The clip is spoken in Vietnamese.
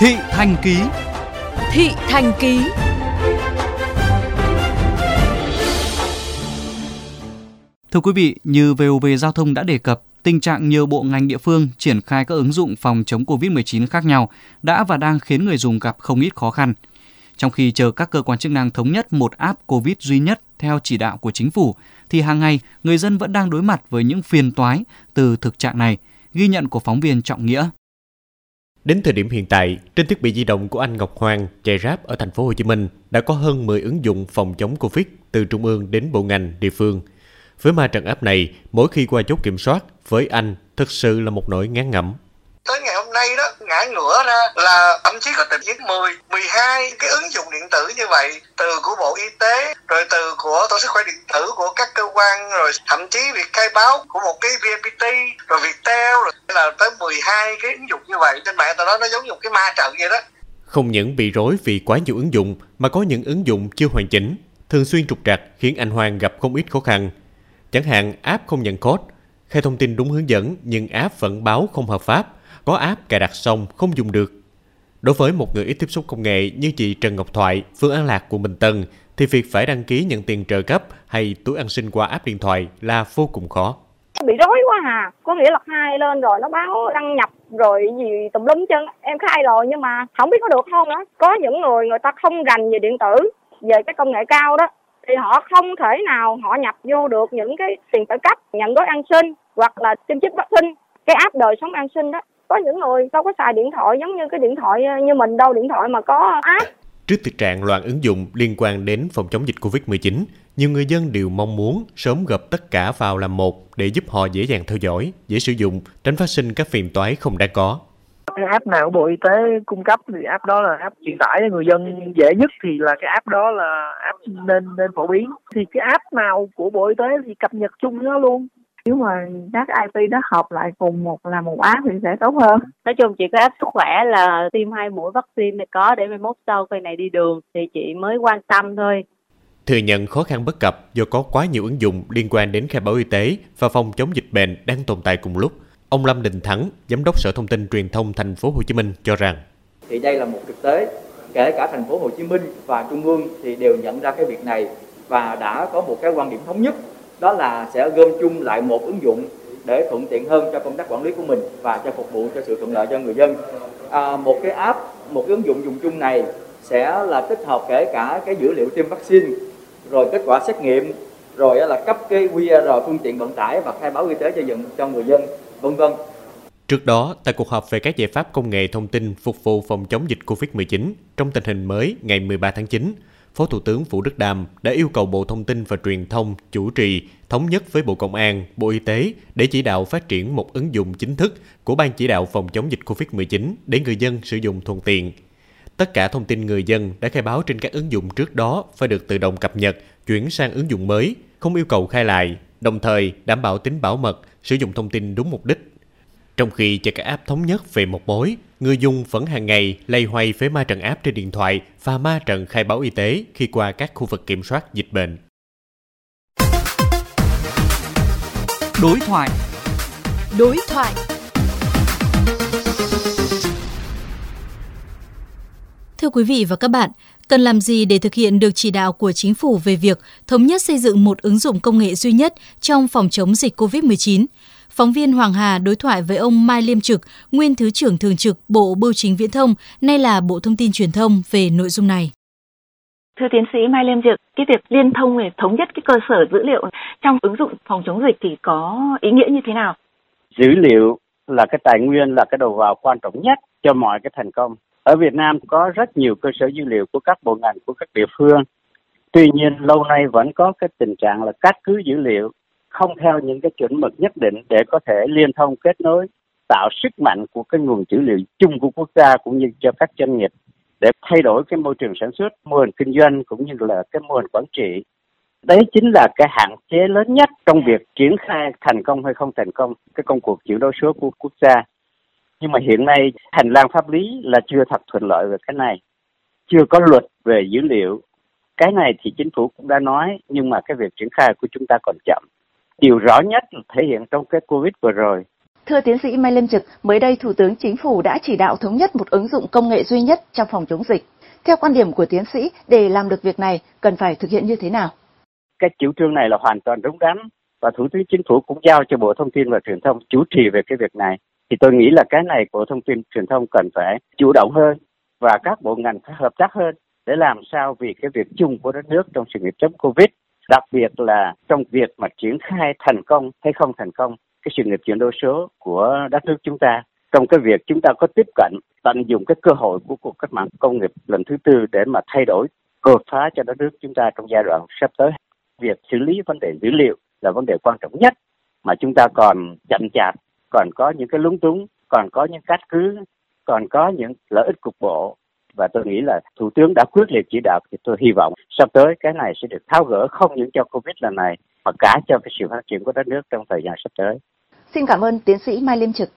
Thị Thành Ký Thị Thành Ký Thưa quý vị, như VOV Giao thông đã đề cập, tình trạng nhiều bộ ngành địa phương triển khai các ứng dụng phòng chống COVID-19 khác nhau đã và đang khiến người dùng gặp không ít khó khăn. Trong khi chờ các cơ quan chức năng thống nhất một app COVID duy nhất theo chỉ đạo của chính phủ, thì hàng ngày người dân vẫn đang đối mặt với những phiền toái từ thực trạng này, ghi nhận của phóng viên Trọng Nghĩa. Đến thời điểm hiện tại, trên thiết bị di động của anh Ngọc Hoàng chạy rap ở thành phố Hồ Chí Minh đã có hơn 10 ứng dụng phòng chống Covid từ trung ương đến bộ ngành địa phương. Với ma trận app này, mỗi khi qua chốt kiểm soát, với anh thực sự là một nỗi ngán ngẩm nay đó ngã ngửa ra là thậm chí có tình đến 10, 12 cái ứng dụng điện tử như vậy từ của Bộ Y tế rồi từ của tổ sức khỏe điện tử của các cơ quan rồi thậm chí việc khai báo của một cái VNPT rồi Viettel rồi là tới 12 cái ứng dụng như vậy. Trên mạng tao nói nó giống như một cái ma trận vậy đó. Không những bị rối vì quá nhiều ứng dụng mà có những ứng dụng chưa hoàn chỉnh thường xuyên trục trặc khiến anh Hoàng gặp không ít khó khăn. Chẳng hạn app không nhận code khai thông tin đúng hướng dẫn nhưng app vẫn báo không hợp pháp có app cài đặt xong không dùng được. Đối với một người ít tiếp xúc công nghệ như chị Trần Ngọc Thoại, Phương An Lạc, quận Bình Tân, thì việc phải đăng ký nhận tiền trợ cấp hay túi ăn sinh qua app điện thoại là vô cùng khó. Bị rối quá hà, có nghĩa là khai lên rồi nó báo đăng nhập rồi gì tùm lum chân. Em khai rồi nhưng mà không biết có được không đó. Có những người người ta không rành về điện tử, về cái công nghệ cao đó thì họ không thể nào họ nhập vô được những cái tiền trợ cấp nhận gói an sinh hoặc là tiêm chích vaccine cái app đời sống an sinh đó có những người đâu có xài điện thoại giống như cái điện thoại ờ, như mình đâu điện thoại mà có app Trước thực trạng loạn ứng dụng liên quan đến phòng chống dịch Covid-19, nhiều người dân đều mong muốn sớm gặp tất cả vào làm một để giúp họ dễ dàng theo dõi, dễ sử dụng, tránh phát sinh các phiền toái không đáng có. Cái app nào của Bộ Y tế cung cấp thì app đó là app truyền tải cho người dân dễ nhất thì là cái app đó là app nên nên phổ biến. Thì cái app nào của Bộ Y tế thì cập nhật chung nó luôn nếu mà các IT đó hợp lại cùng một là một app thì sẽ tốt hơn nói chung chị có app sức khỏe là tiêm hai mũi vaccine này có để mai mốt sau cây này đi đường thì chị mới quan tâm thôi thừa nhận khó khăn bất cập do có quá nhiều ứng dụng liên quan đến khai báo y tế và phòng chống dịch bệnh đang tồn tại cùng lúc. Ông Lâm Đình Thắng, giám đốc Sở Thông tin Truyền thông Thành phố Hồ Chí Minh cho rằng thì đây là một thực tế kể cả thành phố Hồ Chí Minh và trung ương thì đều nhận ra cái việc này và đã có một cái quan điểm thống nhất đó là sẽ gom chung lại một ứng dụng để thuận tiện hơn cho công tác quản lý của mình và cho phục vụ cho sự thuận lợi cho người dân. À, một cái app một cái ứng dụng dùng chung này sẽ là tích hợp kể cả cái dữ liệu tiêm vaccine rồi kết quả xét nghiệm rồi là cấp cái QR phương tiện vận tải và khai báo y tế cho dựng cho người dân vân vân. Trước đó, tại cuộc họp về các giải pháp công nghệ thông tin phục vụ phòng chống dịch COVID-19 trong tình hình mới ngày 13 tháng 9, Phó Thủ tướng Vũ Đức Đàm đã yêu cầu Bộ Thông tin và Truyền thông chủ trì thống nhất với Bộ Công an, Bộ Y tế để chỉ đạo phát triển một ứng dụng chính thức của Ban chỉ đạo phòng chống dịch COVID-19 để người dân sử dụng thuận tiện. Tất cả thông tin người dân đã khai báo trên các ứng dụng trước đó phải được tự động cập nhật, chuyển sang ứng dụng mới, không yêu cầu khai lại, đồng thời đảm bảo tính bảo mật, sử dụng thông tin đúng mục đích trong khi chờ các app thống nhất về một mối, người dùng vẫn hàng ngày lây hoay với ma trận app trên điện thoại và ma trận khai báo y tế khi qua các khu vực kiểm soát dịch bệnh. Đối thoại Đối thoại Thưa quý vị và các bạn, cần làm gì để thực hiện được chỉ đạo của chính phủ về việc thống nhất xây dựng một ứng dụng công nghệ duy nhất trong phòng chống dịch COVID-19? Phóng viên Hoàng Hà đối thoại với ông Mai Liêm Trực, nguyên Thứ trưởng Thường trực Bộ Bưu chính Viễn thông, nay là Bộ Thông tin Truyền thông về nội dung này. Thưa tiến sĩ Mai Liêm Trực, cái việc liên thông để thống nhất cái cơ sở dữ liệu trong ứng dụng phòng chống dịch thì có ý nghĩa như thế nào? Dữ liệu là cái tài nguyên, là cái đầu vào quan trọng nhất cho mọi cái thành công. Ở Việt Nam có rất nhiều cơ sở dữ liệu của các bộ ngành, của các địa phương. Tuy nhiên lâu nay vẫn có cái tình trạng là cắt cứ dữ liệu không theo những cái chuẩn mực nhất định để có thể liên thông kết nối tạo sức mạnh của cái nguồn dữ liệu chung của quốc gia cũng như cho các doanh nghiệp để thay đổi cái môi trường sản xuất, mô hình kinh doanh cũng như là cái mô hình quản trị. Đấy chính là cái hạn chế lớn nhất trong việc triển khai thành công hay không thành công cái công cuộc chuyển đổi số của quốc gia. Nhưng mà hiện nay hành lang pháp lý là chưa thật thuận lợi về cái này. Chưa có luật về dữ liệu. Cái này thì chính phủ cũng đã nói nhưng mà cái việc triển khai của chúng ta còn chậm điều rõ nhất thể hiện trong cái covid vừa rồi Thưa tiến sĩ Mai Lâm Trực, mới đây Thủ tướng Chính phủ đã chỉ đạo thống nhất một ứng dụng công nghệ duy nhất trong phòng chống dịch. Theo quan điểm của tiến sĩ, để làm được việc này cần phải thực hiện như thế nào? Cái chủ trương này là hoàn toàn đúng đắn và Thủ tướng Chính phủ cũng giao cho Bộ Thông tin và Truyền thông chủ trì về cái việc này. Thì tôi nghĩ là cái này Bộ Thông tin Truyền thông cần phải chủ động hơn và các bộ ngành phải hợp tác hơn để làm sao vì cái việc chung của đất nước trong sự nghiệp chống Covid, đặc biệt là trong việc mà triển khai thành công hay không thành công cái sự nghiệp chuyển đổi số của đất nước chúng ta, trong cái việc chúng ta có tiếp cận, tận dụng cái cơ hội của cuộc cách mạng công nghiệp lần thứ tư để mà thay đổi, đột phá cho đất nước chúng ta trong giai đoạn sắp tới. Việc xử lý vấn đề dữ liệu là vấn đề quan trọng nhất mà chúng ta còn chậm chạp, còn có những cái lúng túng, còn có những cách cứ, còn có những lợi ích cục bộ. Và tôi nghĩ là thủ tướng đã quyết liệt chỉ đạo thì tôi hy vọng sắp tới cái này sẽ được tháo gỡ không những cho covid lần này, mà cả cho cái sự phát triển của đất nước trong thời gian sắp tới Xin cảm ơn tiến sĩ Mai Liêm Trực.